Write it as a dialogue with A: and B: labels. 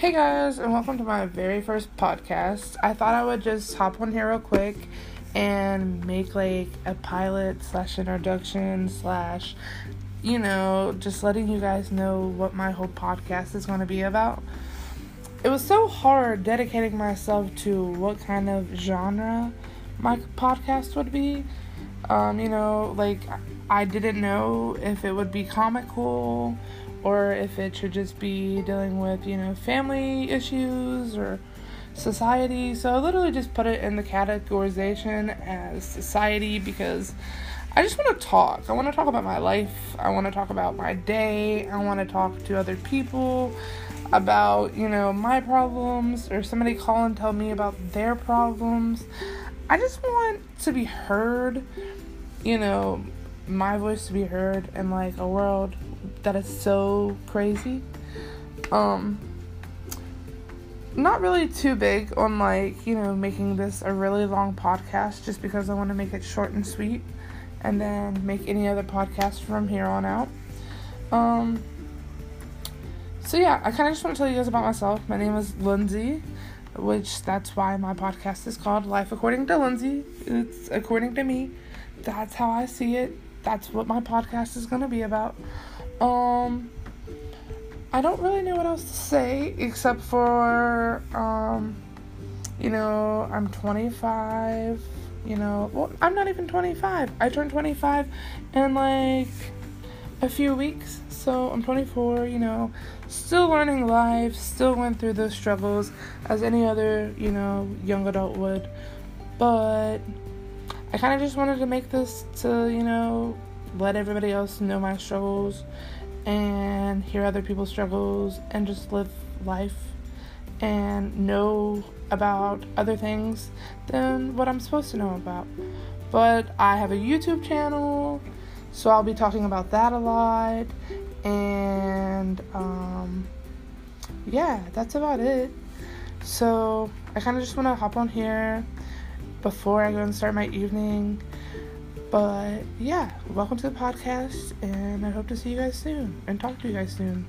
A: Hey guys, and welcome to my very first podcast. I thought I would just hop on here real quick and make like a pilot slash introduction slash, you know, just letting you guys know what my whole podcast is going to be about. It was so hard dedicating myself to what kind of genre my podcast would be. Um, you know, like I didn't know if it would be comical or if it should just be dealing with, you know, family issues or society. So I literally just put it in the categorization as society because I just want to talk. I want to talk about my life. I want to talk about my day. I want to talk to other people about, you know, my problems or somebody call and tell me about their problems. I just want to be heard, you know, my voice to be heard in like a world that is so crazy. Um not really too big on like, you know, making this a really long podcast just because I want to make it short and sweet and then make any other podcast from here on out. Um so yeah, I kind of just want to tell you guys about myself. My name is Lynze, which that's why my podcast is called Life According to Lynze. It's according to me. That's how I see it. That's what my podcast is going to be about. Um, I don't really know what else to say except for, um, you know, I'm 25. You know, well, I'm not even 25. I turned 25 in like a few weeks. So I'm 24, you know, still learning life, still went through those struggles as any other, you know, young adult would. But I kind of just wanted to make this to, you know, let everybody else know my struggles and hear other people's struggles and just live life and know about other things than what I'm supposed to know about. But I have a YouTube channel, so I'll be talking about that a lot. And um, yeah, that's about it. So I kind of just want to hop on here before I go and start my evening but yeah, welcome to the podcast, and I hope to see you guys soon and talk to you guys soon.